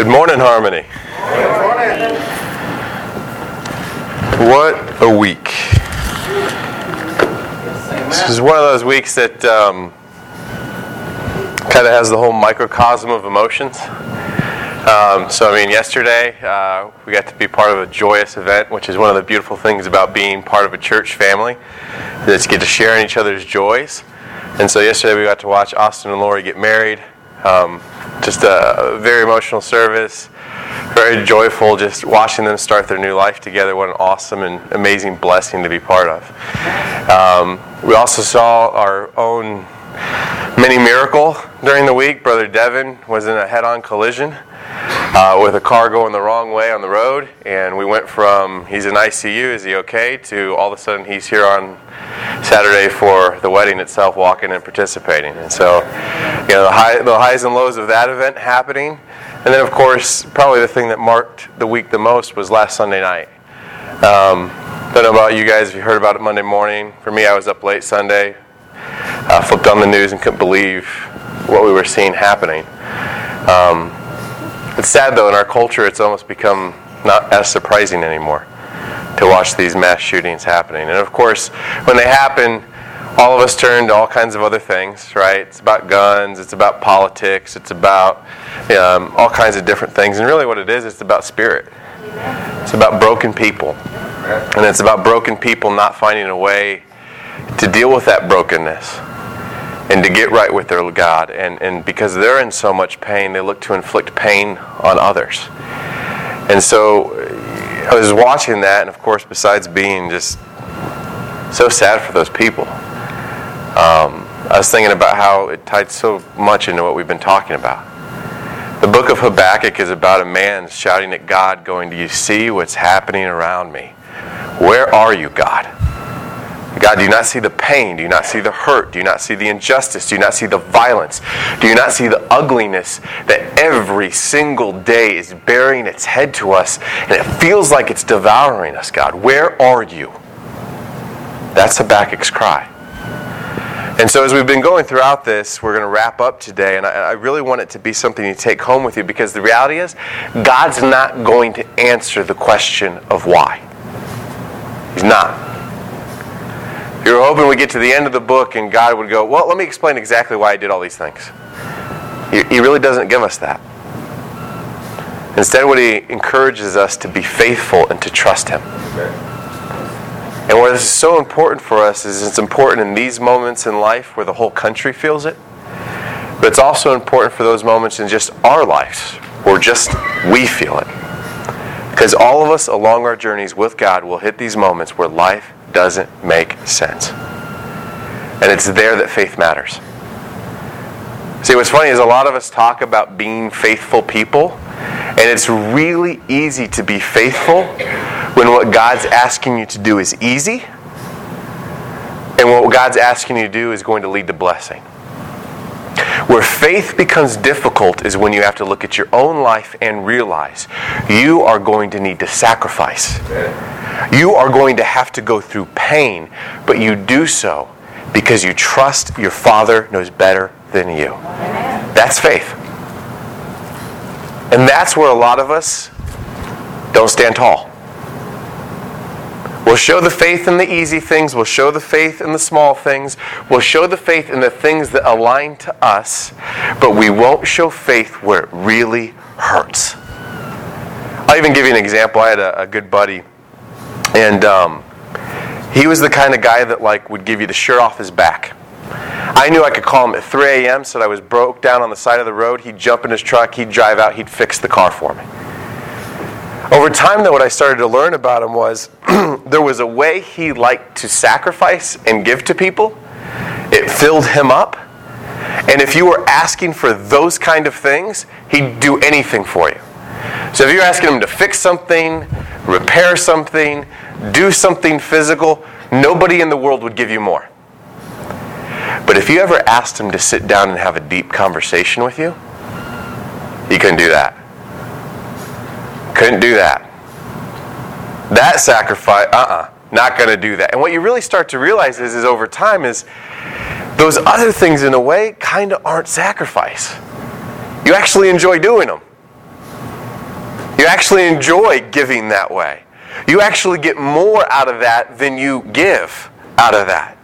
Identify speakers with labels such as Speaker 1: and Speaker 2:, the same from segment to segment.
Speaker 1: Good morning, Harmony. Good morning. What a week. This is one of those weeks that um, kind of has the whole microcosm of emotions. Um, so, I mean, yesterday uh, we got to be part of a joyous event, which is one of the beautiful things about being part of a church family, is get to share in each other's joys. And so, yesterday we got to watch Austin and Lori get married. Um, just a very emotional service, very joyful. Just watching them start their new life together. What an awesome and amazing blessing to be part of. Um, we also saw our own mini miracle during the week. Brother Devin was in a head-on collision uh, with a car going the wrong way on the road, and we went from he's in ICU, is he okay, to all of a sudden he's here on Saturday for the wedding itself, walking and participating. And so, you know, the, high, the highs and lows of that event happening, and then of course, probably the thing that marked the week the most was last Sunday night. Um, don't know about you guys if you heard about it Monday morning. For me, I was up late Sunday, uh, flipped on the news and couldn't believe what we were seeing happening. Um, it's sad though, in our culture, it's almost become not as surprising anymore to watch these mass shootings happening. And of course, when they happen, all of us turn to all kinds of other things, right? It's about guns, it's about politics, it's about um, all kinds of different things. And really, what it is, it's about spirit. It's about broken people. And it's about broken people not finding a way to deal with that brokenness and to get right with their God. And, and because they're in so much pain, they look to inflict pain on others. And so I was watching that, and of course, besides being just so sad for those people, um, I was thinking about how it tied so much into what we've been talking about. The book of Habakkuk is about a man shouting at God, going, Do you see what's happening around me? Where are you, God? God, do you not see the pain? Do you not see the hurt? Do you not see the injustice? Do you not see the violence? Do you not see the ugliness that every single day is bearing its head to us and it feels like it's devouring us, God? Where are you? That's Habakkuk's cry. And so, as we've been going throughout this, we're going to wrap up today, and I, I, really want it to be something you take home with you because the reality is, God's not going to answer the question of why. He's not. You're hoping we get to the end of the book and God would go, Well, let me explain exactly why I did all these things. He, really doesn't give us that. Instead, what He encourages us to be faithful and to trust Him. And what is so important for us is it's important in these moments in life where the whole country feels it, but it's also important for those moments in just our lives where just we feel it. Because all of us along our journeys with God will hit these moments where life doesn't make sense. And it's there that faith matters. See, what's funny is a lot of us talk about being faithful people, and it's really easy to be faithful when what God's asking you to do is easy, and what God's asking you to do is going to lead to blessing. Where faith becomes difficult is when you have to look at your own life and realize you are going to need to sacrifice. You are going to have to go through pain, but you do so because you trust your Father knows better than you. That's faith. And that's where a lot of us don't stand tall. We'll show the faith in the easy things. We'll show the faith in the small things. We'll show the faith in the things that align to us, but we won't show faith where it really hurts. I'll even give you an example. I had a, a good buddy, and um, he was the kind of guy that like would give you the shirt off his back. I knew I could call him at 3 a.m. Said I was broke down on the side of the road. He'd jump in his truck. He'd drive out. He'd fix the car for me. Over time, though, what I started to learn about him was there was a way he liked to sacrifice and give to people. It filled him up. And if you were asking for those kind of things, he'd do anything for you. So if you're asking him to fix something, repair something, do something physical, nobody in the world would give you more. But if you ever asked him to sit down and have a deep conversation with you, he couldn't do that. Couldn't do that. That sacrifice, uh uh-uh, uh, not going to do that. And what you really start to realize is, is over time, is those other things in a way kind of aren't sacrifice. You actually enjoy doing them. You actually enjoy giving that way. You actually get more out of that than you give out of that.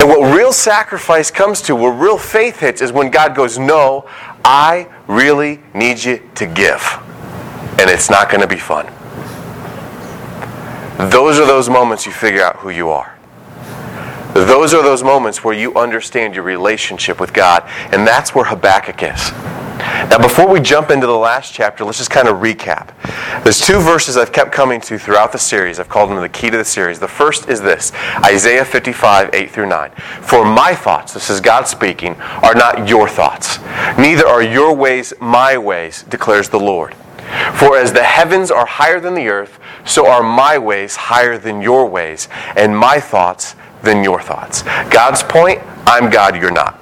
Speaker 1: And what real sacrifice comes to, where real faith hits, is when God goes, No, I really need you to give. And it's not going to be fun. Those are those moments you figure out who you are. Those are those moments where you understand your relationship with God. And that's where Habakkuk is. Now, before we jump into the last chapter, let's just kind of recap. There's two verses I've kept coming to throughout the series. I've called them the key to the series. The first is this Isaiah 55, 8 through 9. For my thoughts, this is God speaking, are not your thoughts. Neither are your ways my ways, declares the Lord. For as the heavens are higher than the earth, so are my ways higher than your ways, and my thoughts than your thoughts. God's point I'm God, you're not.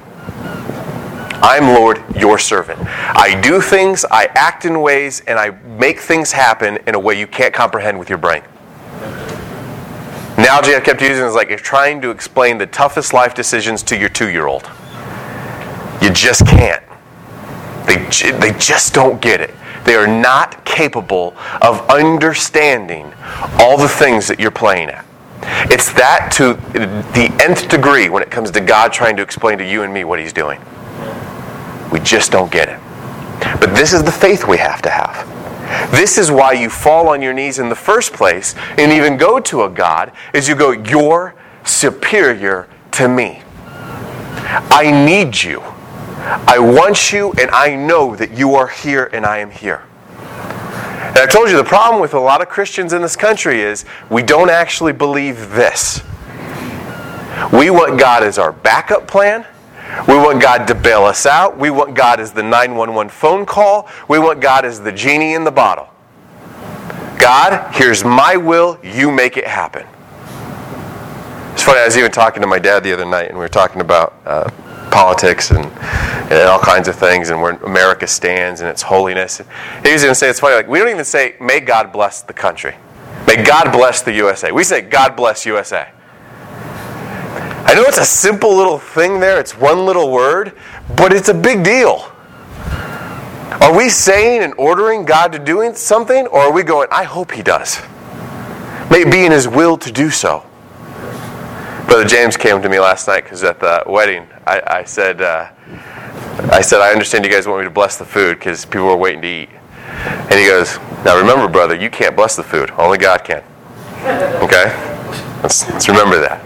Speaker 1: I'm Lord, your servant. I do things, I act in ways, and I make things happen in a way you can't comprehend with your brain. Analogy I kept using is like you're trying to explain the toughest life decisions to your two year old. You just can't. They, they just don't get it. They are not capable of understanding all the things that you're playing at. It's that to the nth degree when it comes to God trying to explain to you and me what He's doing. We just don't get it. But this is the faith we have to have. This is why you fall on your knees in the first place and even go to a God, is you go, You're superior to me. I need you. I want you, and I know that you are here and I am here. And I told you the problem with a lot of Christians in this country is we don't actually believe this. We want God as our backup plan, we want God to bail us out. We want God as the 911 phone call. We want God as the genie in the bottle. God, here's my will. You make it happen. It's funny, I was even talking to my dad the other night, and we were talking about uh, politics and, and all kinds of things, and where America stands and its holiness. He was to say, it's funny, like, we don't even say, may God bless the country. May God bless the USA. We say, God bless USA. I know it's a simple little thing there, it's one little word, but it's a big deal. Are we saying and ordering God to doing something, or are we going, I hope He does? May it be in His will to do so. Brother James came to me last night because at the wedding, I, I said, uh, I said, I understand you guys want me to bless the food because people are waiting to eat. And he goes, Now remember, brother, you can't bless the food. Only God can. Okay? Let's, let's remember that.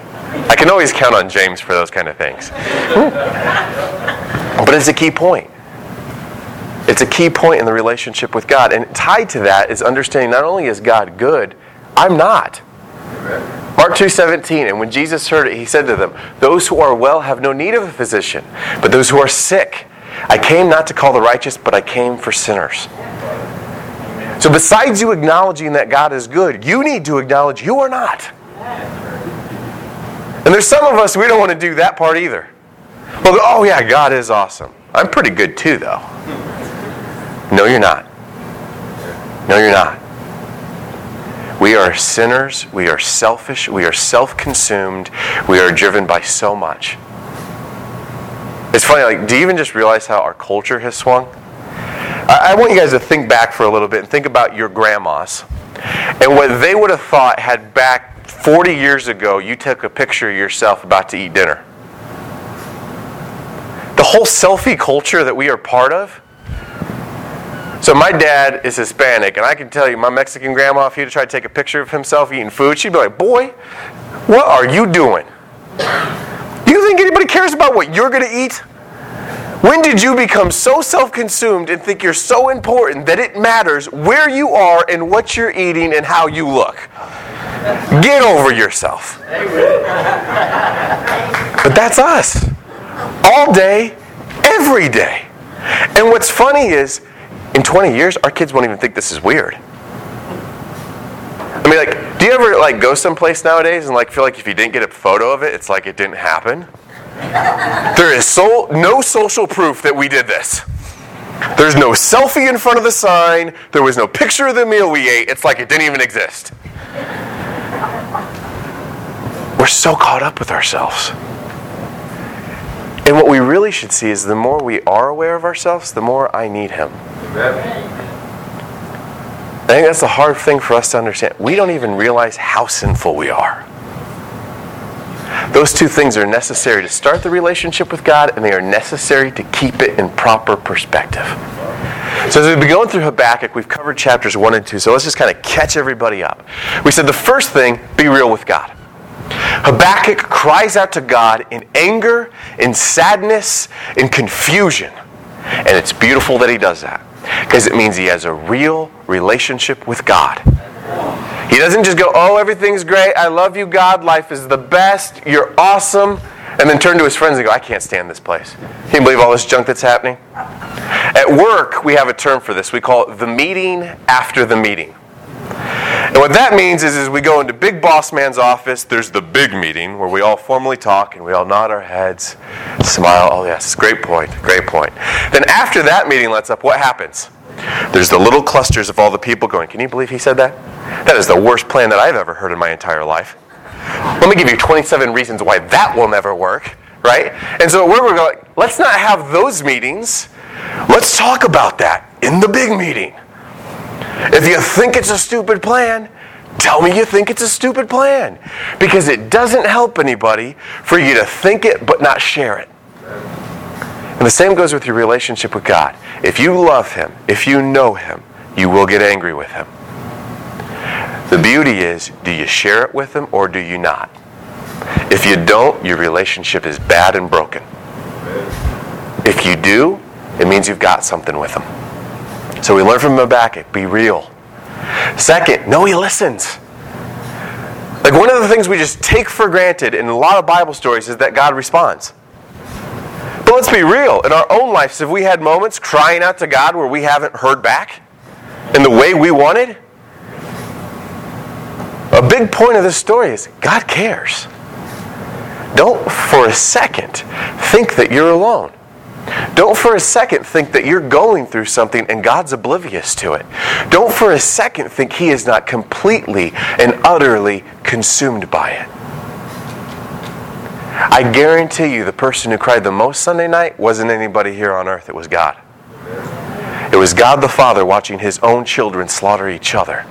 Speaker 1: I can always count on James for those kind of things. but it's a key point. It's a key point in the relationship with God. And tied to that is understanding not only is God good, I'm not. Mark 2:17 and when Jesus heard it he said to them those who are well have no need of a physician but those who are sick I came not to call the righteous but I came for sinners. So besides you acknowledging that God is good you need to acknowledge you are not. And there's some of us, we don't want to do that part either. Well, oh yeah, God is awesome. I'm pretty good too, though. No, you're not. No, you're not. We are sinners. We are selfish. We are self consumed. We are driven by so much. It's funny, like, do you even just realize how our culture has swung? I, I want you guys to think back for a little bit and think about your grandmas and what they would have thought had back 40 years ago, you took a picture of yourself about to eat dinner. The whole selfie culture that we are part of. So, my dad is Hispanic, and I can tell you, my Mexican grandma, if he had try to take a picture of himself eating food, she'd be like, Boy, what are you doing? Do you think anybody cares about what you're going to eat? When did you become so self consumed and think you're so important that it matters where you are and what you're eating and how you look? Get over yourself. But that's us. All day, every day. And what's funny is, in 20 years, our kids won't even think this is weird. I mean, like, do you ever like go someplace nowadays and like feel like if you didn't get a photo of it, it's like it didn't happen? There is so, no social proof that we did this. There's no selfie in front of the sign. There was no picture of the meal we ate. It's like it didn't even exist. We're so caught up with ourselves. And what we really should see is the more we are aware of ourselves, the more I need Him. I think that's the hard thing for us to understand. We don't even realize how sinful we are. Those two things are necessary to start the relationship with God, and they are necessary to keep it in proper perspective. So, as we've been going through Habakkuk, we've covered chapters 1 and 2. So, let's just kind of catch everybody up. We said the first thing be real with God. Habakkuk cries out to God in anger, in sadness, in confusion. And it's beautiful that he does that because it means he has a real relationship with God. He doesn't just go, Oh, everything's great. I love you, God. Life is the best. You're awesome. And then turn to his friends and go, I can't stand this place. Can you believe all this junk that's happening? At work, we have a term for this. We call it the meeting after the meeting. And what that means is, is we go into big boss man's office, there's the big meeting where we all formally talk and we all nod our heads, smile, oh yes, great point, great point. Then after that meeting lets up, what happens? There's the little clusters of all the people going, can you believe he said that? That is the worst plan that I've ever heard in my entire life. Let me give you 27 reasons why that will never work, right? And so where we're going, let's not have those meetings. Let's talk about that in the big meeting. If you think it's a stupid plan, tell me you think it's a stupid plan. Because it doesn't help anybody for you to think it but not share it. And the same goes with your relationship with God. If you love Him, if you know Him, you will get angry with Him. The beauty is do you share it with Him or do you not? If you don't, your relationship is bad and broken. If you do, it means you've got something with Him. So we learn from Habakkuk be real. Second, no, He listens. Like one of the things we just take for granted in a lot of Bible stories is that God responds. But let's be real. In our own lives, have we had moments crying out to God where we haven't heard back in the way we wanted? A big point of this story is God cares. Don't for a second think that you're alone. Don't for a second think that you're going through something and God's oblivious to it. Don't for a second think He is not completely and utterly consumed by it. I guarantee you the person who cried the most Sunday night wasn't anybody here on earth, it was God. It was God the Father watching his own children slaughter each other.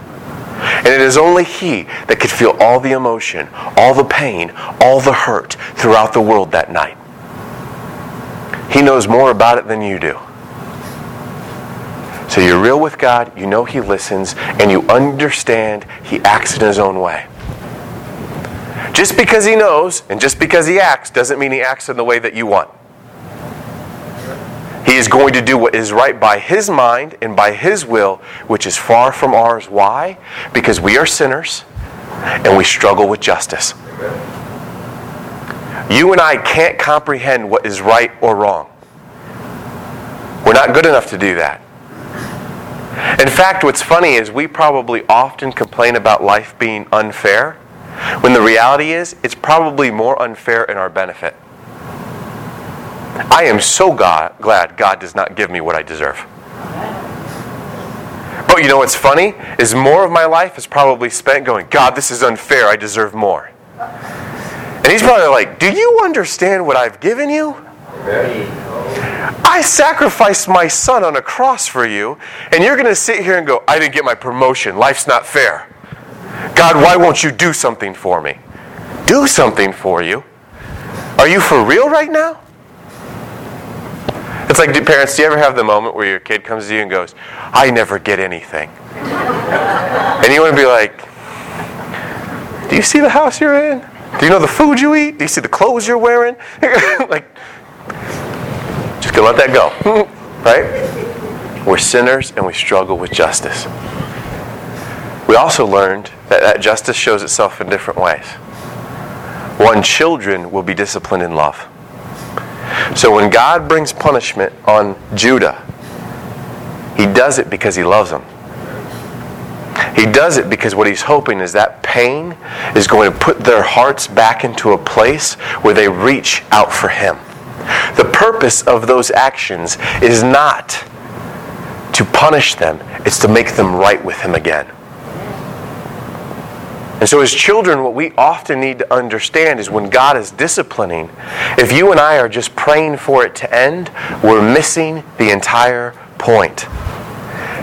Speaker 1: And it is only He that could feel all the emotion, all the pain, all the hurt throughout the world that night. He knows more about it than you do. So you're real with God, you know He listens, and you understand He acts in His own way. Just because he knows and just because he acts doesn't mean he acts in the way that you want. He is going to do what is right by his mind and by his will, which is far from ours. Why? Because we are sinners and we struggle with justice. You and I can't comprehend what is right or wrong. We're not good enough to do that. In fact, what's funny is we probably often complain about life being unfair when the reality is, it's probably more unfair in our benefit. I am so God, glad God does not give me what I deserve. But you know what's funny? Is more of my life is probably spent going, God, this is unfair. I deserve more. And he's probably like, Do you understand what I've given you? I sacrificed my son on a cross for you, and you're going to sit here and go, I didn't get my promotion. Life's not fair. God, why won't you do something for me? Do something for you? Are you for real right now? It's like, parents, do you ever have the moment where your kid comes to you and goes, I never get anything? And you want to be like, Do you see the house you're in? Do you know the food you eat? Do you see the clothes you're wearing? like, just gonna let that go. right? We're sinners and we struggle with justice. We also learned that, that justice shows itself in different ways. One, children will be disciplined in love. So when God brings punishment on Judah, he does it because he loves them. He does it because what he's hoping is that pain is going to put their hearts back into a place where they reach out for him. The purpose of those actions is not to punish them, it's to make them right with him again. And so, as children, what we often need to understand is when God is disciplining, if you and I are just praying for it to end, we're missing the entire point.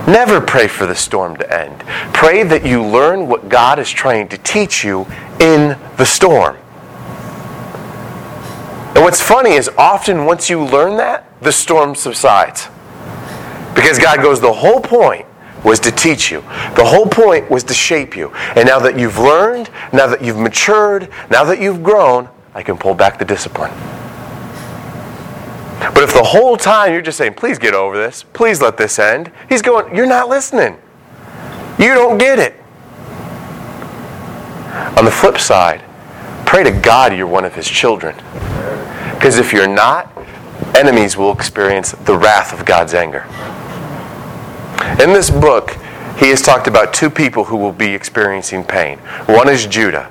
Speaker 1: Never pray for the storm to end. Pray that you learn what God is trying to teach you in the storm. And what's funny is often once you learn that, the storm subsides. Because God goes, the whole point was to teach you. The whole point was to shape you. And now that you've learned, now that you've matured, now that you've grown, I can pull back the discipline. But if the whole time you're just saying, please get over this, please let this end, he's going, you're not listening. You don't get it. On the flip side, pray to God you're one of his children. Because if you're not, enemies will experience the wrath of God's anger. In this book, he has talked about two people who will be experiencing pain. One is Judah,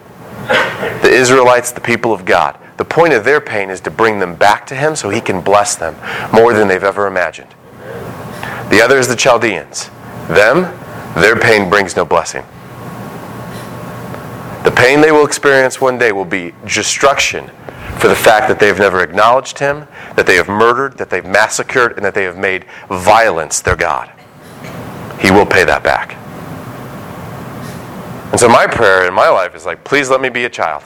Speaker 1: the Israelites, the people of God. The point of their pain is to bring them back to him so he can bless them more than they've ever imagined. The other is the Chaldeans. Them, their pain brings no blessing. The pain they will experience one day will be destruction for the fact that they've never acknowledged him, that they have murdered, that they've massacred, and that they have made violence their God. He will pay that back. And so my prayer in my life is like, please let me be a child.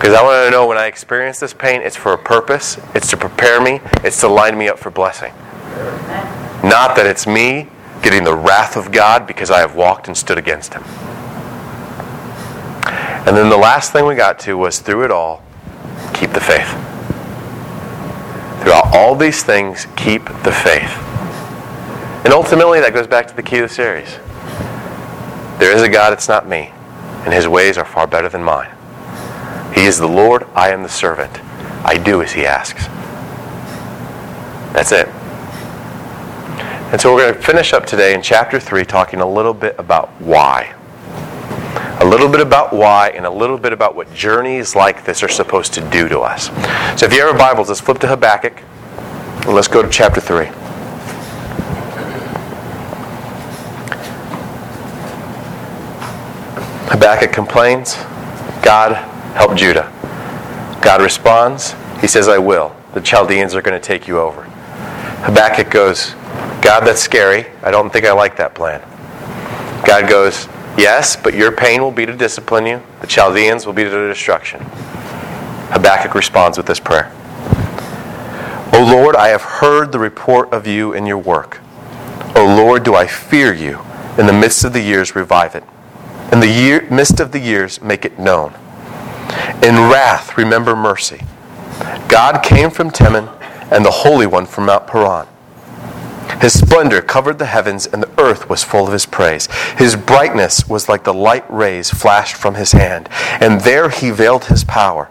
Speaker 1: Because I want to know when I experience this pain, it's for a purpose, it's to prepare me, it's to line me up for blessing. Not that it's me getting the wrath of God because I have walked and stood against Him. And then the last thing we got to was through it all, keep the faith. Throughout all these things, keep the faith. And ultimately, that goes back to the key of the series. There is a God, it's not me, and his ways are far better than mine. He is the Lord, I am the servant. I do as he asks. That's it. And so we're going to finish up today in chapter 3 talking a little bit about why. A little bit about why and a little bit about what journeys like this are supposed to do to us. So if you have your Bibles, let's flip to Habakkuk let's go to chapter 3. Habakkuk complains, God help Judah. God responds, He says, I will. The Chaldeans are going to take you over. Habakkuk goes, God, that's scary. I don't think I like that plan. God goes, Yes, but your pain will be to discipline you. The Chaldeans will be to destruction. Habakkuk responds with this prayer O Lord, I have heard the report of you and your work. O Lord, do I fear you. In the midst of the years, revive it. In the year, midst of the years, make it known. In wrath, remember mercy. God came from Teman, and the Holy One from Mount Paran. His splendor covered the heavens, and the earth was full of his praise. His brightness was like the light rays flashed from his hand, and there he veiled his power.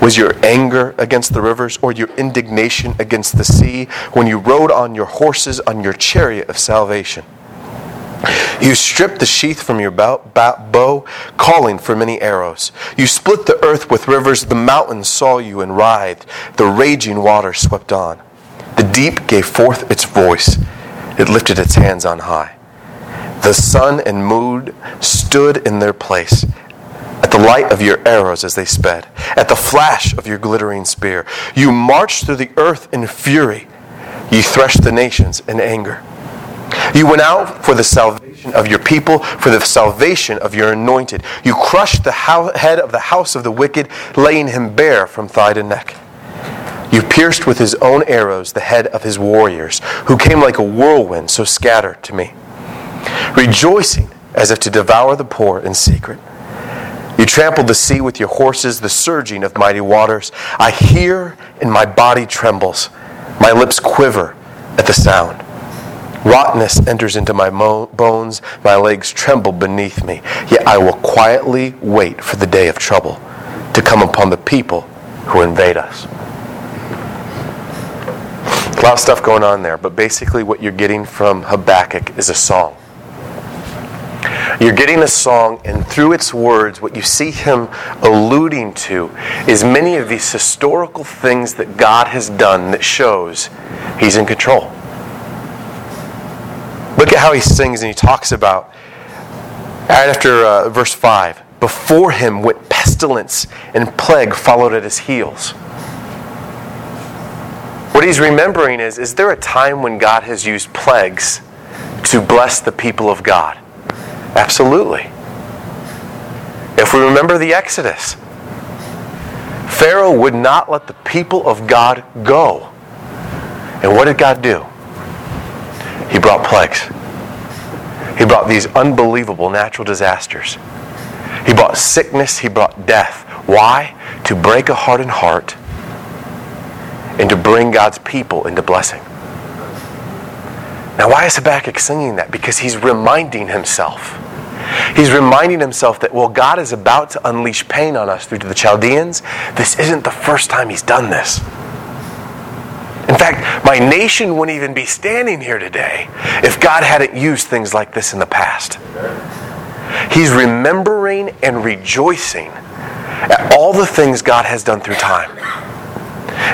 Speaker 1: Was your anger against the rivers, or your indignation against the sea, when you rode on your horses on your chariot of salvation? You stripped the sheath from your bow, calling for many arrows. You split the earth with rivers. The mountains saw you and writhed. The raging waters swept on. The deep gave forth its voice. It lifted its hands on high. The sun and moon stood in their place at the light of your arrows as they sped, at the flash of your glittering spear. You marched through the earth in fury. You threshed the nations in anger. You went out for the salvation of your people, for the salvation of your anointed. You crushed the head of the house of the wicked, laying him bare from thigh to neck. You pierced with his own arrows the head of his warriors, who came like a whirlwind, so scattered to me, rejoicing as if to devour the poor in secret. You trampled the sea with your horses, the surging of mighty waters. I hear, and my body trembles. My lips quiver at the sound. Rottenness enters into my mo- bones. My legs tremble beneath me. Yet I will quietly wait for the day of trouble to come upon the people who invade us. A lot of stuff going on there, but basically, what you're getting from Habakkuk is a song. You're getting a song, and through its words, what you see him alluding to is many of these historical things that God has done that shows he's in control. Look at how he sings and he talks about, right after uh, verse 5, before him went pestilence and plague followed at his heels. What he's remembering is is there a time when God has used plagues to bless the people of God? Absolutely. If we remember the Exodus, Pharaoh would not let the people of God go. And what did God do? He brought plagues. He brought these unbelievable natural disasters. He brought sickness, he brought death. Why? To break a hardened heart and to bring God's people into blessing. Now, why is Habakkuk singing that? Because he's reminding himself. He's reminding himself that, well, God is about to unleash pain on us through the Chaldeans. This isn't the first time he's done this. In fact, my nation wouldn't even be standing here today if God hadn't used things like this in the past. He's remembering and rejoicing at all the things God has done through time.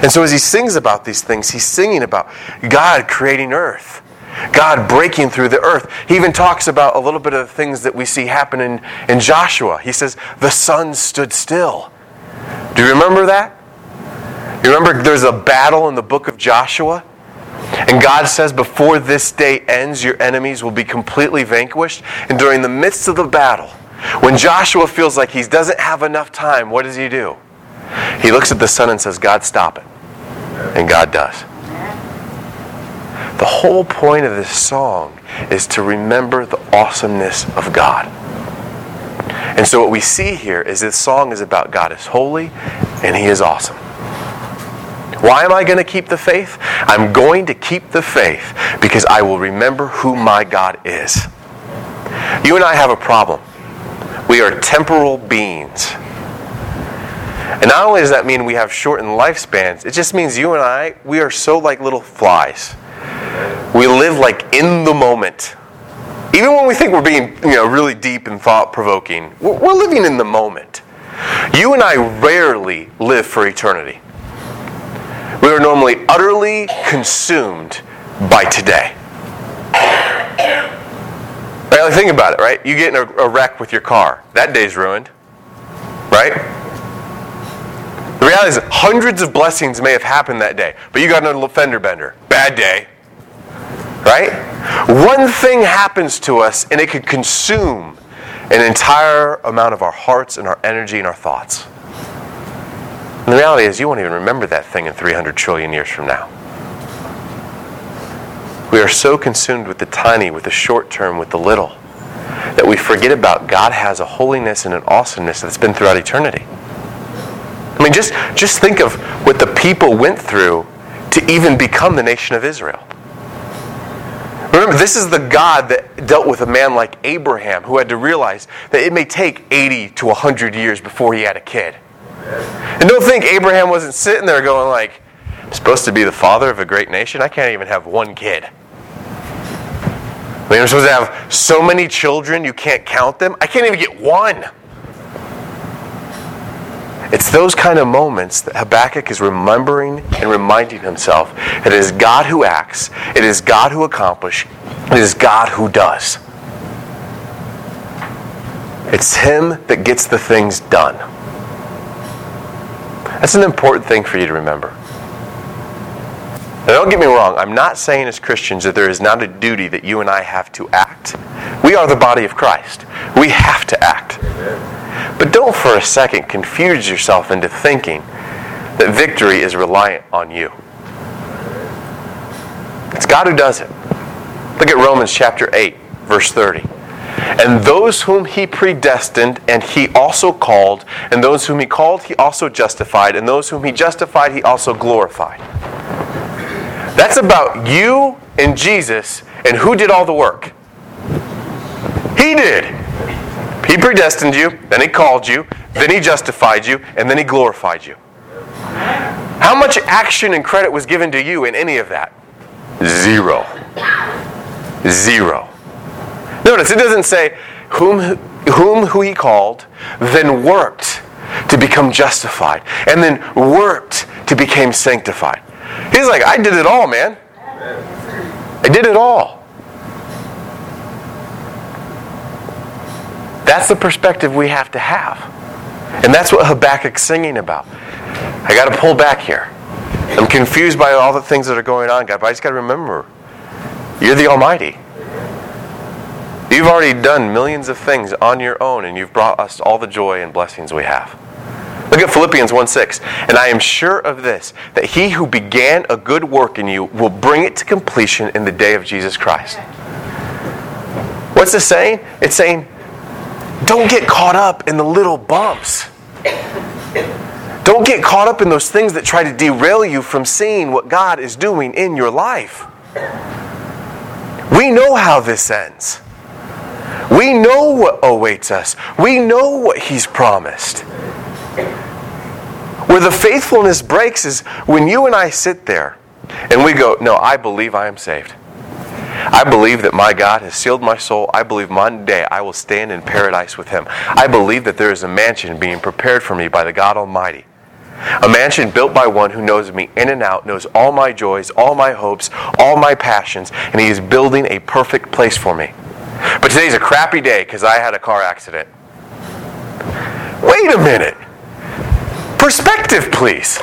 Speaker 1: And so as he sings about these things, he's singing about God creating earth, God breaking through the earth. He even talks about a little bit of the things that we see happen in, in Joshua. He says, The sun stood still. Do you remember that? You remember there's a battle in the book of Joshua? And God says, Before this day ends, your enemies will be completely vanquished. And during the midst of the battle, when Joshua feels like he doesn't have enough time, what does he do? He looks at the sun and says, God, stop it. And God does. The whole point of this song is to remember the awesomeness of God. And so what we see here is this song is about God is holy and he is awesome. Why am I going to keep the faith? I'm going to keep the faith because I will remember who my God is. You and I have a problem. We are temporal beings. And not only does that mean we have shortened lifespans, it just means you and I, we are so like little flies. We live like in the moment. Even when we think we're being, you know, really deep and thought provoking, we're, living in the moment. You and I rarely live for eternity. We are normally utterly consumed by today. Right, like think about it, right? You get in a, a wreck with your car. That day's ruined. Right? The reality is, hundreds of blessings may have happened that day, but you got a fender bender. Bad day. Right? One thing happens to us, and it could consume an entire amount of our hearts and our energy and our thoughts. And the reality is, you won't even remember that thing in 300 trillion years from now. We are so consumed with the tiny, with the short term, with the little, that we forget about God has a holiness and an awesomeness that's been throughout eternity. I mean, just, just think of what the people went through to even become the nation of Israel. Remember, this is the God that dealt with a man like Abraham who had to realize that it may take 80 to 100 years before he had a kid. And don't think Abraham wasn't sitting there going like, I'm supposed to be the father of a great nation. I can't even have one kid. I'm supposed to have so many children you can't count them. I can't even get one. It's those kind of moments that Habakkuk is remembering and reminding himself that it is God who acts, it is God who accomplishes, it is God who does. It's Him that gets the things done. That's an important thing for you to remember. Now, don't get me wrong, I'm not saying as Christians that there is not a duty that you and I have to act. We are the body of Christ. We have to act. But don't for a second confuse yourself into thinking that victory is reliant on you. It's God who does it. Look at Romans chapter 8, verse 30. And those whom he predestined, and he also called, and those whom he called, he also justified, and those whom he justified, he also glorified. That's about you and Jesus, and who did all the work? He did. He predestined you, then He called you, then He justified you, and then He glorified you. How much action and credit was given to you in any of that? Zero. Zero. Notice it doesn't say, whom, whom who he called, then worked to become justified, and then worked to become sanctified. He's like, I did it all, man. I did it all. That's the perspective we have to have. And that's what Habakkuk's singing about. I got to pull back here. I'm confused by all the things that are going on, God, but I just got to remember you're the Almighty. You've already done millions of things on your own, and you've brought us all the joy and blessings we have. Look at Philippians 1 6. And I am sure of this, that he who began a good work in you will bring it to completion in the day of Jesus Christ. What's this saying? It's saying, don't get caught up in the little bumps. Don't get caught up in those things that try to derail you from seeing what God is doing in your life. We know how this ends. We know what awaits us. We know what He's promised. Where the faithfulness breaks is when you and I sit there and we go, No, I believe I am saved. I believe that my God has sealed my soul. I believe one day I will stand in paradise with Him. I believe that there is a mansion being prepared for me by the God Almighty. A mansion built by one who knows me in and out, knows all my joys, all my hopes, all my passions, and he is building a perfect place for me. But today's a crappy day because I had a car accident. Wait a minute. Perspective, please.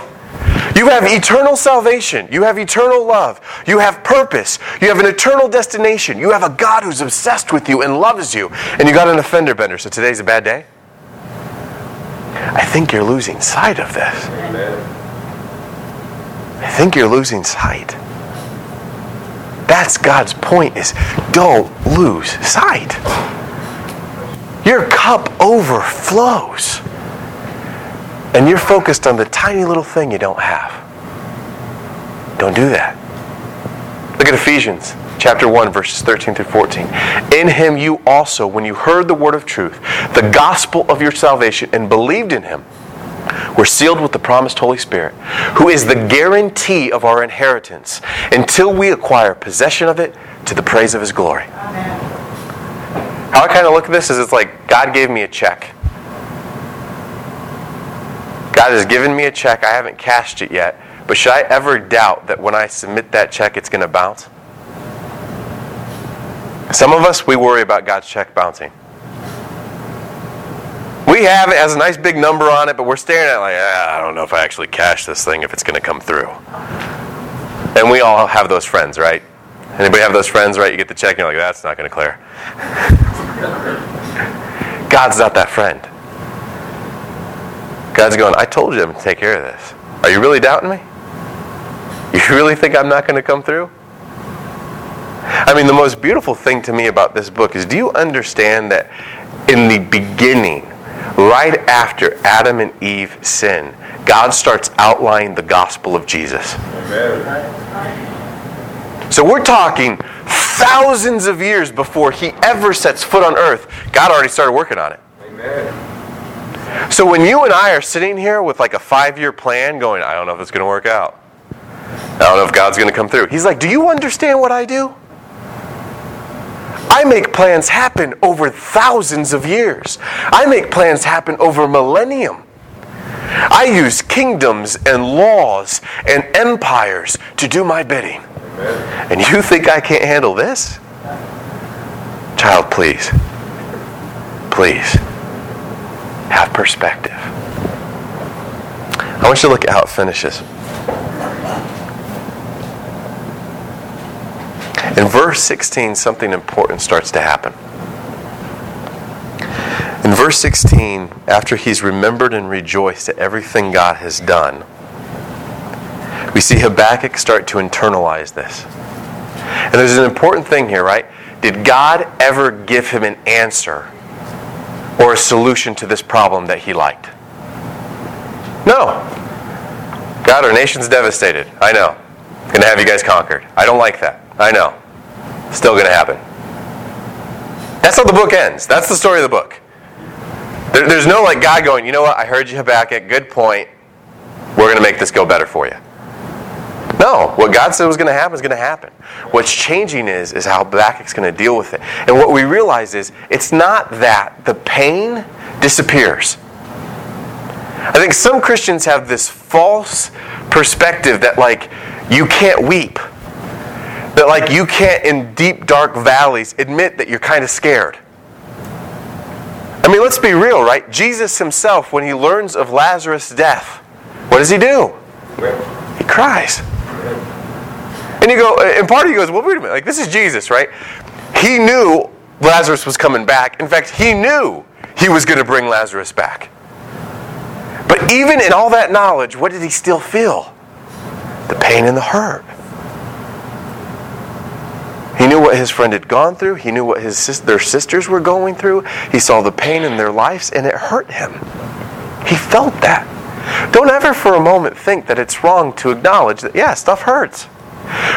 Speaker 1: You have eternal salvation. You have eternal love. You have purpose. You have an eternal destination. You have a God who's obsessed with you and loves you. And you got an offender bender, so today's a bad day? I think you're losing sight of this. I think you're losing sight. That's God's point is don't lose sight. Your cup overflows. And you're focused on the tiny little thing you don't have. Don't do that. Look at Ephesians chapter 1 verses 13 through 14 in him you also when you heard the word of truth the gospel of your salvation and believed in him were sealed with the promised holy spirit who is the guarantee of our inheritance until we acquire possession of it to the praise of his glory Amen. how i kind of look at this is it's like god gave me a check god has given me a check i haven't cashed it yet but should i ever doubt that when i submit that check it's going to bounce some of us, we worry about God's check bouncing. We have it, has a nice big number on it, but we're staring at it like, ah, I don't know if I actually cash this thing, if it's going to come through. And we all have those friends, right? Anybody have those friends, right? You get the check and you're like, that's not going to clear. God's not that friend. God's going, I told you I'm going to take care of this. Are you really doubting me? You really think I'm not going to come through? I mean, the most beautiful thing to me about this book is do you understand that in the beginning, right after Adam and Eve sin, God starts outlining the gospel of Jesus? Amen. So we're talking thousands of years before he ever sets foot on earth. God already started working on it. Amen. So when you and I are sitting here with like a five year plan going, I don't know if it's going to work out. I don't know if God's going to come through. He's like, Do you understand what I do? I make plans happen over thousands of years. I make plans happen over millennium. I use kingdoms and laws and empires to do my bidding. And you think I can't handle this? Child, please. Please. Have perspective. I want you to look at how it finishes. In verse 16, something important starts to happen. In verse 16, after he's remembered and rejoiced at everything God has done, we see Habakkuk start to internalize this. And there's an important thing here, right? Did God ever give him an answer or a solution to this problem that he liked? No. God, our nation's devastated. I know. To have you guys conquered. I don't like that. I know. Still to happen. That's how the book ends. That's the story of the book. There, there's no like God going, you know what? I heard you, Habakkuk. Good point. We're to make this go better for you. No, what God said was going to happen is going to happen. What's changing is is how Habakkuk's going to deal with it. And what we realize is it's not that the pain disappears. I think some Christians have this false perspective that like you can't weep. That like you can't in deep dark valleys admit that you're kind of scared. I mean, let's be real, right? Jesus himself when he learns of Lazarus' death, what does he do? He cries. And you go, and part of you goes, well, wait a minute, like this is Jesus, right? He knew Lazarus was coming back. In fact, he knew he was going to bring Lazarus back. But even in all that knowledge, what did he still feel? The pain and the hurt. He knew what his friend had gone through. He knew what his their sisters were going through. He saw the pain in their lives, and it hurt him. He felt that. Don't ever for a moment think that it's wrong to acknowledge that, yeah, stuff hurts.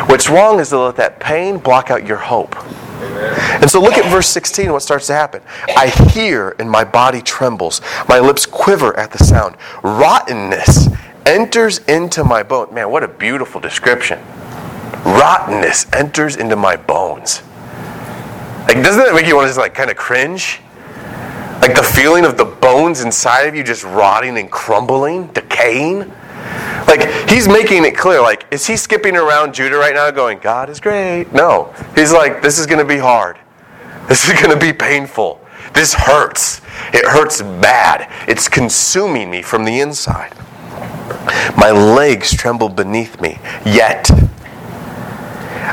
Speaker 1: What's wrong is to let that pain block out your hope. And so look at verse 16, what starts to happen. I hear and my body trembles. My lips quiver at the sound. Rottenness enters into my bone. Man, what a beautiful description. Rottenness enters into my bones. Like, doesn't that make you want to just like kind of cringe? Like the feeling of the bones inside of you just rotting and crumbling, decaying. Like he's making it clear. Like, is he skipping around Judah right now going, God is great? No. He's like, this is going to be hard. This is going to be painful. This hurts. It hurts bad. It's consuming me from the inside. My legs tremble beneath me, yet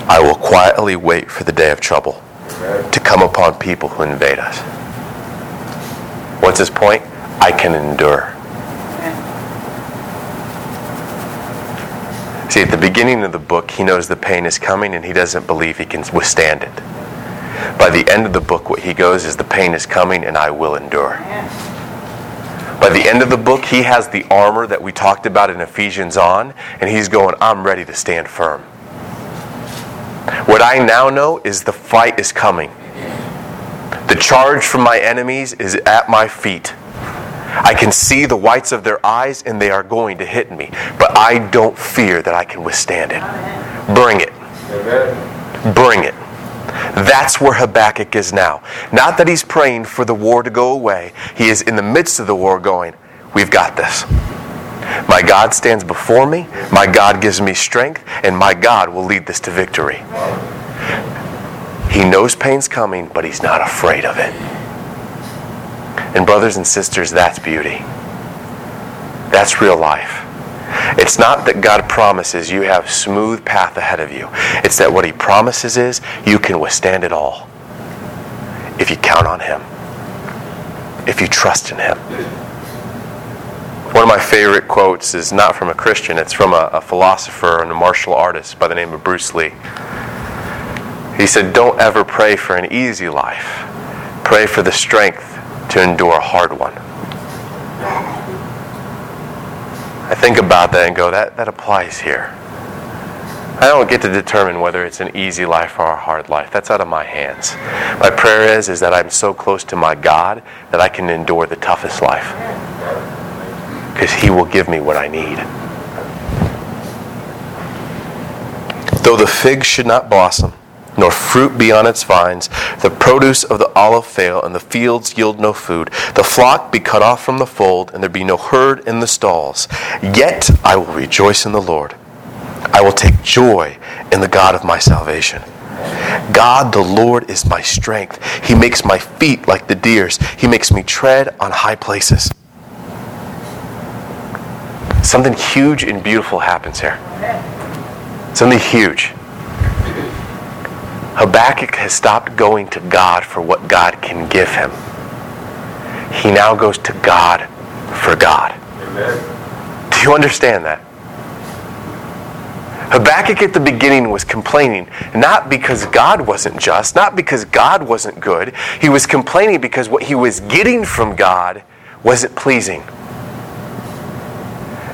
Speaker 1: I will quietly wait for the day of trouble to come upon people who invade us. What's his point? I can endure. See, at the beginning of the book, he knows the pain is coming and he doesn't believe he can withstand it. By the end of the book, what he goes is the pain is coming and I will endure. By the end of the book, he has the armor that we talked about in Ephesians on, and he's going, I'm ready to stand firm. What I now know is the fight is coming. The charge from my enemies is at my feet. I can see the whites of their eyes and they are going to hit me, but I don't fear that I can withstand it. Bring it. Bring it. That's where Habakkuk is now. Not that he's praying for the war to go away, he is in the midst of the war going, We've got this. My God stands before me, my God gives me strength, and my God will lead this to victory. He knows pain's coming, but he's not afraid of it. And, brothers and sisters, that's beauty. That's real life. It's not that God promises you have smooth path ahead of you. It's that what he promises is you can withstand it all if you count on him. If you trust in him. One of my favorite quotes is not from a Christian, it's from a, a philosopher and a martial artist by the name of Bruce Lee. He said, Don't ever pray for an easy life. Pray for the strength to endure a hard one. I think about that and go, that, that applies here. I don't get to determine whether it's an easy life or a hard life. That's out of my hands. My prayer is, is that I'm so close to my God that I can endure the toughest life. Because He will give me what I need. Though the fig should not blossom, nor fruit be on its vines. The produce of the olive fail, and the fields yield no food. The flock be cut off from the fold, and there be no herd in the stalls. Yet I will rejoice in the Lord. I will take joy in the God of my salvation. God the Lord is my strength. He makes my feet like the deer's. He makes me tread on high places. Something huge and beautiful happens here. Something huge. Habakkuk has stopped going to God for what God can give him. He now goes to God for God. Amen. Do you understand that? Habakkuk at the beginning was complaining, not because God wasn't just, not because God wasn't good. He was complaining because what he was getting from God wasn't pleasing.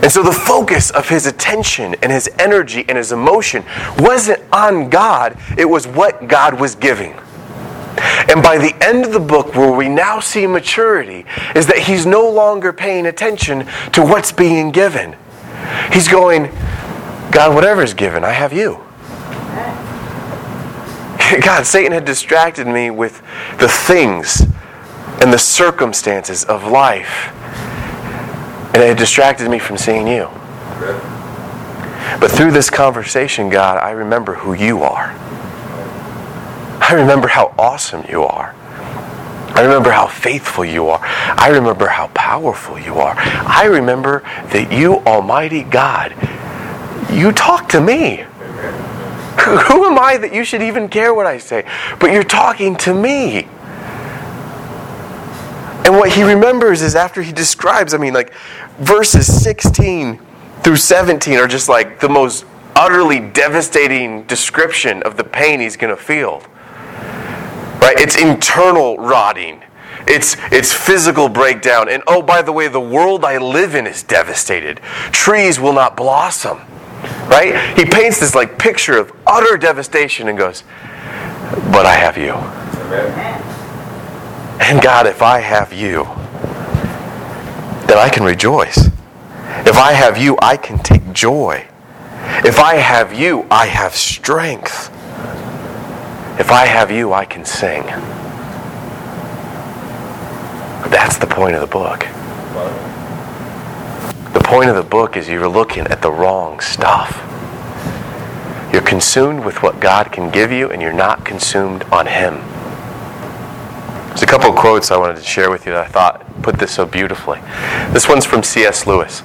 Speaker 1: And so the focus of his attention and his energy and his emotion wasn't on God, it was what God was giving. And by the end of the book, where we now see maturity, is that he's no longer paying attention to what's being given. He's going, God, whatever is given, I have you. God, Satan had distracted me with the things and the circumstances of life. And it distracted me from seeing you. But through this conversation, God, I remember who you are. I remember how awesome you are. I remember how faithful you are. I remember how powerful you are. I remember that you, Almighty God, you talk to me. Who am I that you should even care what I say? But you're talking to me. And what he remembers is after he describes, I mean, like verses 16 through 17 are just like the most utterly devastating description of the pain he's going to feel. Right? It's internal rotting. It's, it's physical breakdown. And oh, by the way, the world I live in is devastated. Trees will not blossom. Right? He paints this like picture of utter devastation and goes, But I have you. And God, if I have you, then I can rejoice. If I have you, I can take joy. If I have you, I have strength. If I have you, I can sing. That's the point of the book. The point of the book is you're looking at the wrong stuff. You're consumed with what God can give you, and you're not consumed on Him. There's a couple quotes I wanted to share with you that I thought put this so beautifully. This one's from C.S. Lewis.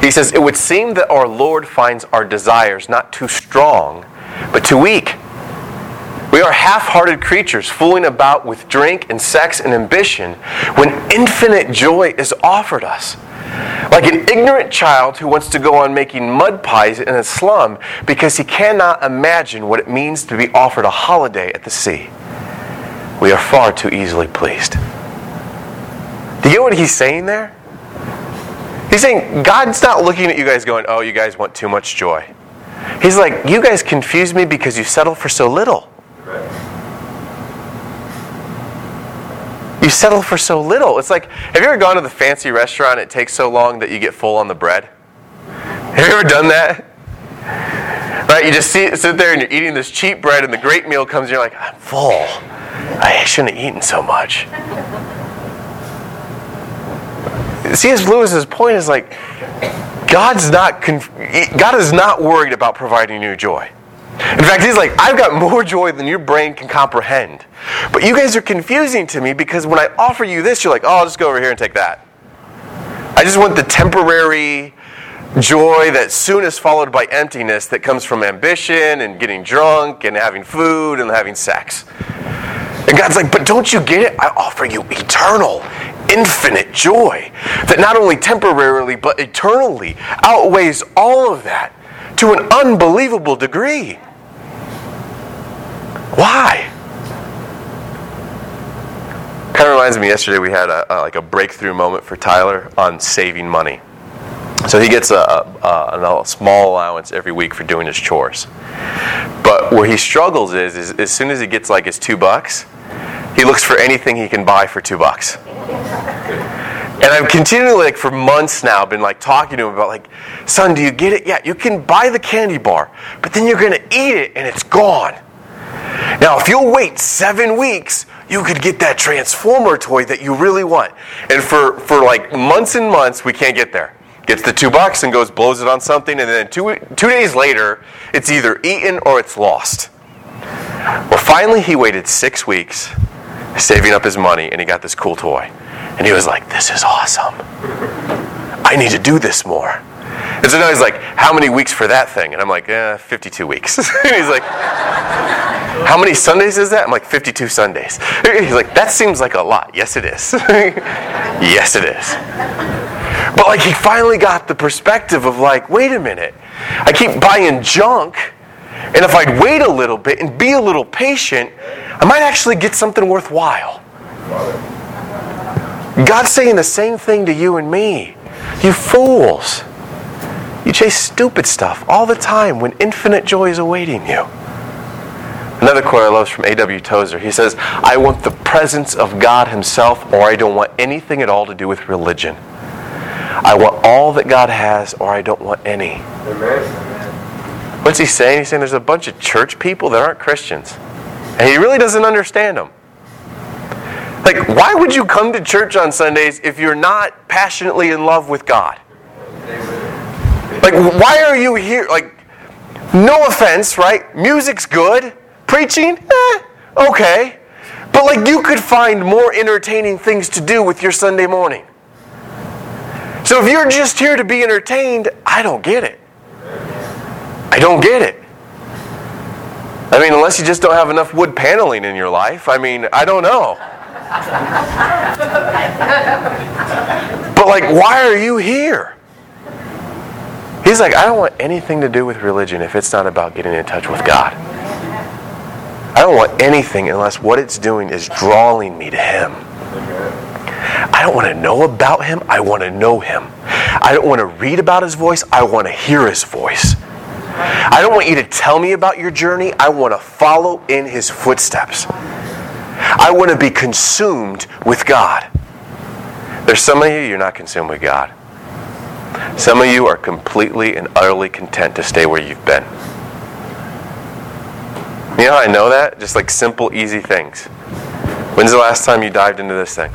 Speaker 1: He says, It would seem that our Lord finds our desires not too strong, but too weak. We are half hearted creatures fooling about with drink and sex and ambition when infinite joy is offered us. Like an ignorant child who wants to go on making mud pies in a slum because he cannot imagine what it means to be offered a holiday at the sea. We are far too easily pleased. Do you get what he's saying there? He's saying God's not looking at you guys going, oh, you guys want too much joy. He's like, you guys confuse me because you settle for so little. You settle for so little. It's like, have you ever gone to the fancy restaurant? It takes so long that you get full on the bread. Have you ever done that? Right? You just sit, sit there and you're eating this cheap bread, and the great meal comes, and you're like, I'm full. I shouldn't have eaten so much. C.S. Lewis's point is like, God's not conf- God is not worried about providing you joy. In fact, he's like, I've got more joy than your brain can comprehend. But you guys are confusing to me because when I offer you this, you're like, oh, I'll just go over here and take that. I just want the temporary joy that soon is followed by emptiness that comes from ambition and getting drunk and having food and having sex. And God's like, but don't you get it? I offer you eternal, infinite joy that not only temporarily but eternally outweighs all of that to an unbelievable degree. Why? Kind of reminds me. Yesterday we had a, a, like a breakthrough moment for Tyler on saving money. So he gets a, a, a, small allowance every week for doing his chores. But where he struggles is, is as soon as he gets like his two bucks, he looks for anything he can buy for two bucks. And I've continually, like for months now, been like talking to him about like, son, do you get it? Yeah, you can buy the candy bar, but then you're gonna eat it and it's gone. Now, if you'll wait seven weeks, you could get that Transformer toy that you really want. And for, for like months and months, we can't get there. Gets the two bucks and goes, blows it on something, and then two, two days later, it's either eaten or it's lost. Well, finally, he waited six weeks, saving up his money, and he got this cool toy. And he was like, This is awesome. I need to do this more. And so now he's like, How many weeks for that thing? And I'm like, eh, 52 weeks. and he's like, How many Sundays is that? I'm like, 52 Sundays. He's like, That seems like a lot. Yes, it is. yes, it is. But like, he finally got the perspective of like, Wait a minute. I keep buying junk. And if I'd wait a little bit and be a little patient, I might actually get something worthwhile. God's saying the same thing to you and me. You fools. You chase stupid stuff all the time when infinite joy is awaiting you. Another quote I love is from A.W. Tozer. He says, I want the presence of God Himself, or I don't want anything at all to do with religion. I want all that God has, or I don't want any.
Speaker 2: Amen.
Speaker 1: What's he saying? He's saying there's a bunch of church people that aren't Christians. And he really doesn't understand them. Like, why would you come to church on Sundays if you're not passionately in love with God? Like, why are you here? Like, no offense, right? Music's good. Preaching, eh, okay. But, like, you could find more entertaining things to do with your Sunday morning. So, if you're just here to be entertained, I don't get it. I don't get it. I mean, unless you just don't have enough wood paneling in your life, I mean, I don't know. but, like, why are you here? He's like, I don't want anything to do with religion if it's not about getting in touch with God. I don't want anything unless what it's doing is drawing me to Him. I don't want to know about Him, I want to know Him. I don't want to read about His voice, I want to hear His voice. I don't want you to tell me about your journey, I want to follow in His footsteps. I want to be consumed with God. There's some of you, you're not consumed with God. Some of you are completely and utterly content to stay where you've been. You know how I know that? Just like simple, easy things. When's the last time you dived into this thing?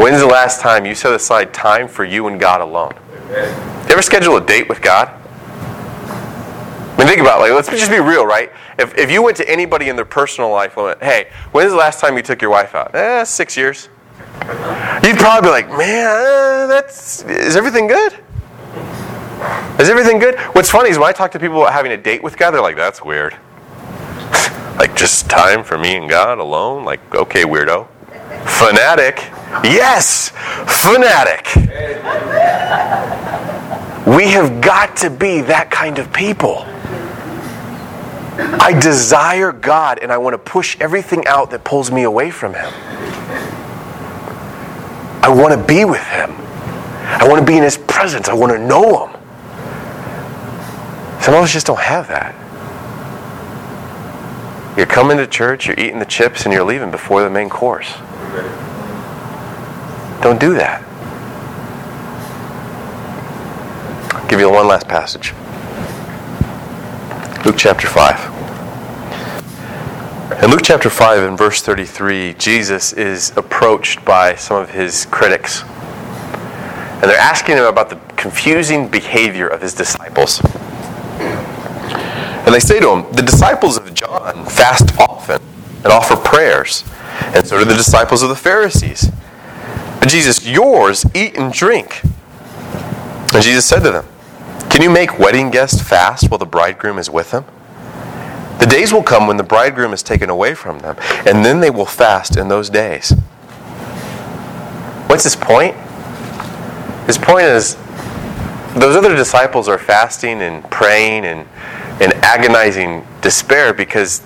Speaker 1: When's the last time you set aside time for you and God alone? You ever schedule a date with God? I mean, think about it. Like, let's just be real, right? If, if you went to anybody in their personal life, and went, hey, when's the last time you took your wife out? Eh, six years. You'd probably be like, man, uh, that's is everything good? Is everything good? What's funny is when I talk to people about having a date with God, they're like, that's weird. like just time for me and God alone? Like, okay, weirdo. Fanatic. Yes, fanatic. We have got to be that kind of people. I desire God and I want to push everything out that pulls me away from Him. I want to be with Him. I want to be in His presence. I want to know Him. Some of us just don't have that. You're coming to church, you're eating the chips, and you're leaving before the main course. Don't do that. I'll give you one last passage Luke chapter 5. In Luke chapter 5 and verse 33, Jesus is approached by some of his critics. And they're asking him about the confusing behavior of his disciples. And they say to him, The disciples of John fast often and offer prayers, and so do the disciples of the Pharisees. Jesus, yours eat and drink. And Jesus said to them, Can you make wedding guests fast while the bridegroom is with them? The days will come when the bridegroom is taken away from them, and then they will fast in those days. What's his point? His point is those other disciples are fasting and praying and, and agonizing despair because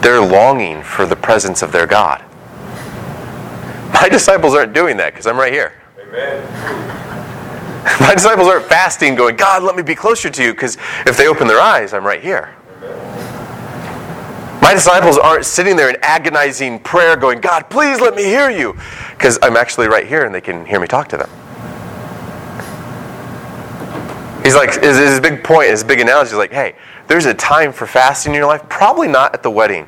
Speaker 1: they're longing for the presence of their God. My disciples aren't doing that because I'm right here.
Speaker 2: Amen.
Speaker 1: My disciples aren't fasting, going, God, let me be closer to you, because if they open their eyes, I'm right here. My disciples aren't sitting there in agonizing prayer, going, God, please let me hear you, because I'm actually right here and they can hear me talk to them. He's like, his, his big point, his big analogy is like, hey, there's a time for fasting in your life, probably not at the wedding.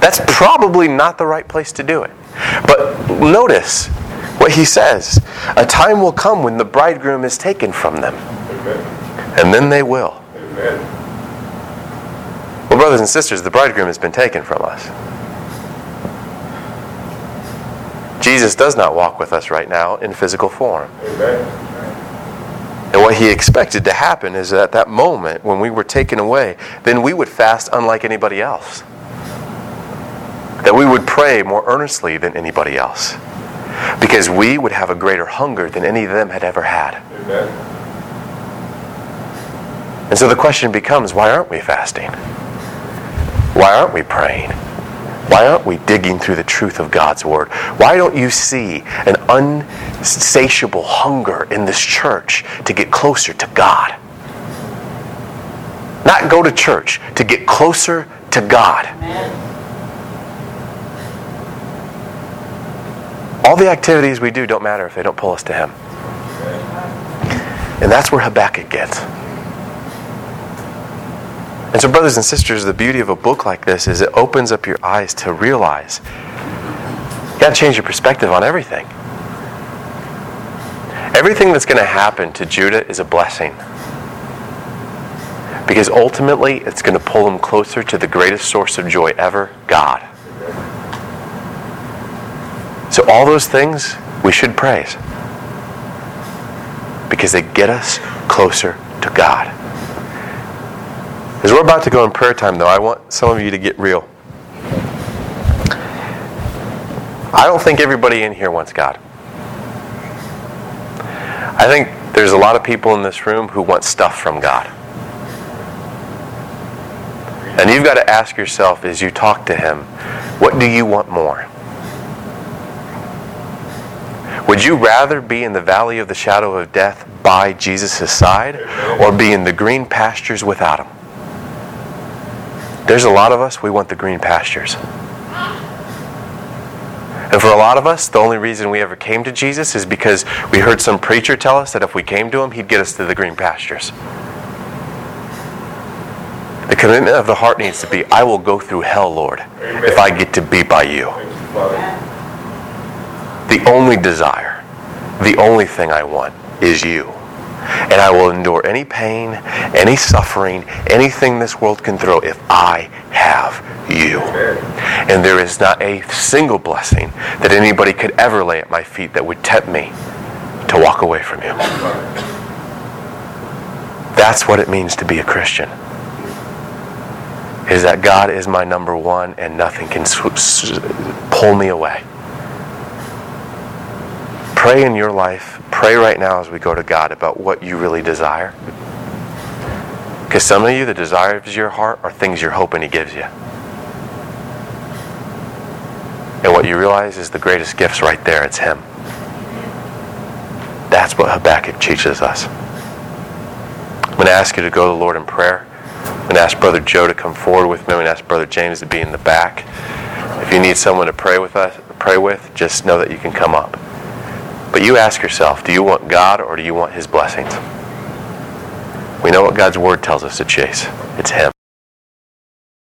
Speaker 1: That's probably not the right place to do it. But notice what he says a time will come when the bridegroom is taken from them, and then they will.
Speaker 2: Amen.
Speaker 1: Well, brothers and sisters, the bridegroom has been taken from us. Jesus does not walk with us right now in physical form.
Speaker 2: Amen.
Speaker 1: And what he expected to happen is that at that moment, when we were taken away, then we would fast unlike anybody else. That we would pray more earnestly than anybody else. Because we would have a greater hunger than any of them had ever had.
Speaker 2: Amen.
Speaker 1: And so the question becomes why aren't we fasting? Why aren't we praying? Why aren't we digging through the truth of God's Word? Why don't you see an unsatiable hunger in this church to get closer to God? Not go to church, to get closer to God. All the activities we do don't matter if they don't pull us to Him. And that's where Habakkuk gets. And so, brothers and sisters, the beauty of a book like this is it opens up your eyes to realize you got to change your perspective on everything. Everything that's going to happen to Judah is a blessing. Because ultimately, it's going to pull them closer to the greatest source of joy ever God. So, all those things we should praise because they get us closer to God. As we're about to go in prayer time, though, I want some of you to get real. I don't think everybody in here wants God. I think there's a lot of people in this room who want stuff from God. And you've got to ask yourself as you talk to Him, what do you want more? Would you rather be in the valley of the shadow of death by Jesus' side or be in the green pastures without Him? There's a lot of us, we want the green pastures. And for a lot of us, the only reason we ever came to Jesus is because we heard some preacher tell us that if we came to Him, He'd get us to the green pastures. The commitment of the heart needs to be I will go through hell, Lord, if I get to be by you. The only desire, the only thing I want is you. And I will endure any pain, any suffering, anything this world can throw if I have you. And there is not a single blessing that anybody could ever lay at my feet that would tempt me to walk away from you. That's what it means to be a Christian. Is that God is my number one and nothing can pull me away. Pray in your life, pray right now as we go to God about what you really desire. Because some of you, the desires of your heart are things you're hoping He gives you. And what you realize is the greatest gift's right there. It's Him. That's what Habakkuk teaches us. I'm going to ask you to go to the Lord in prayer. I'm going to ask Brother Joe to come forward with me. I'm going to ask Brother James to be in the back. If you need someone to pray with us, pray with, just know that you can come up. But you ask yourself, do you want God or do you want His blessings? We know what God's Word tells us to chase. It's Him.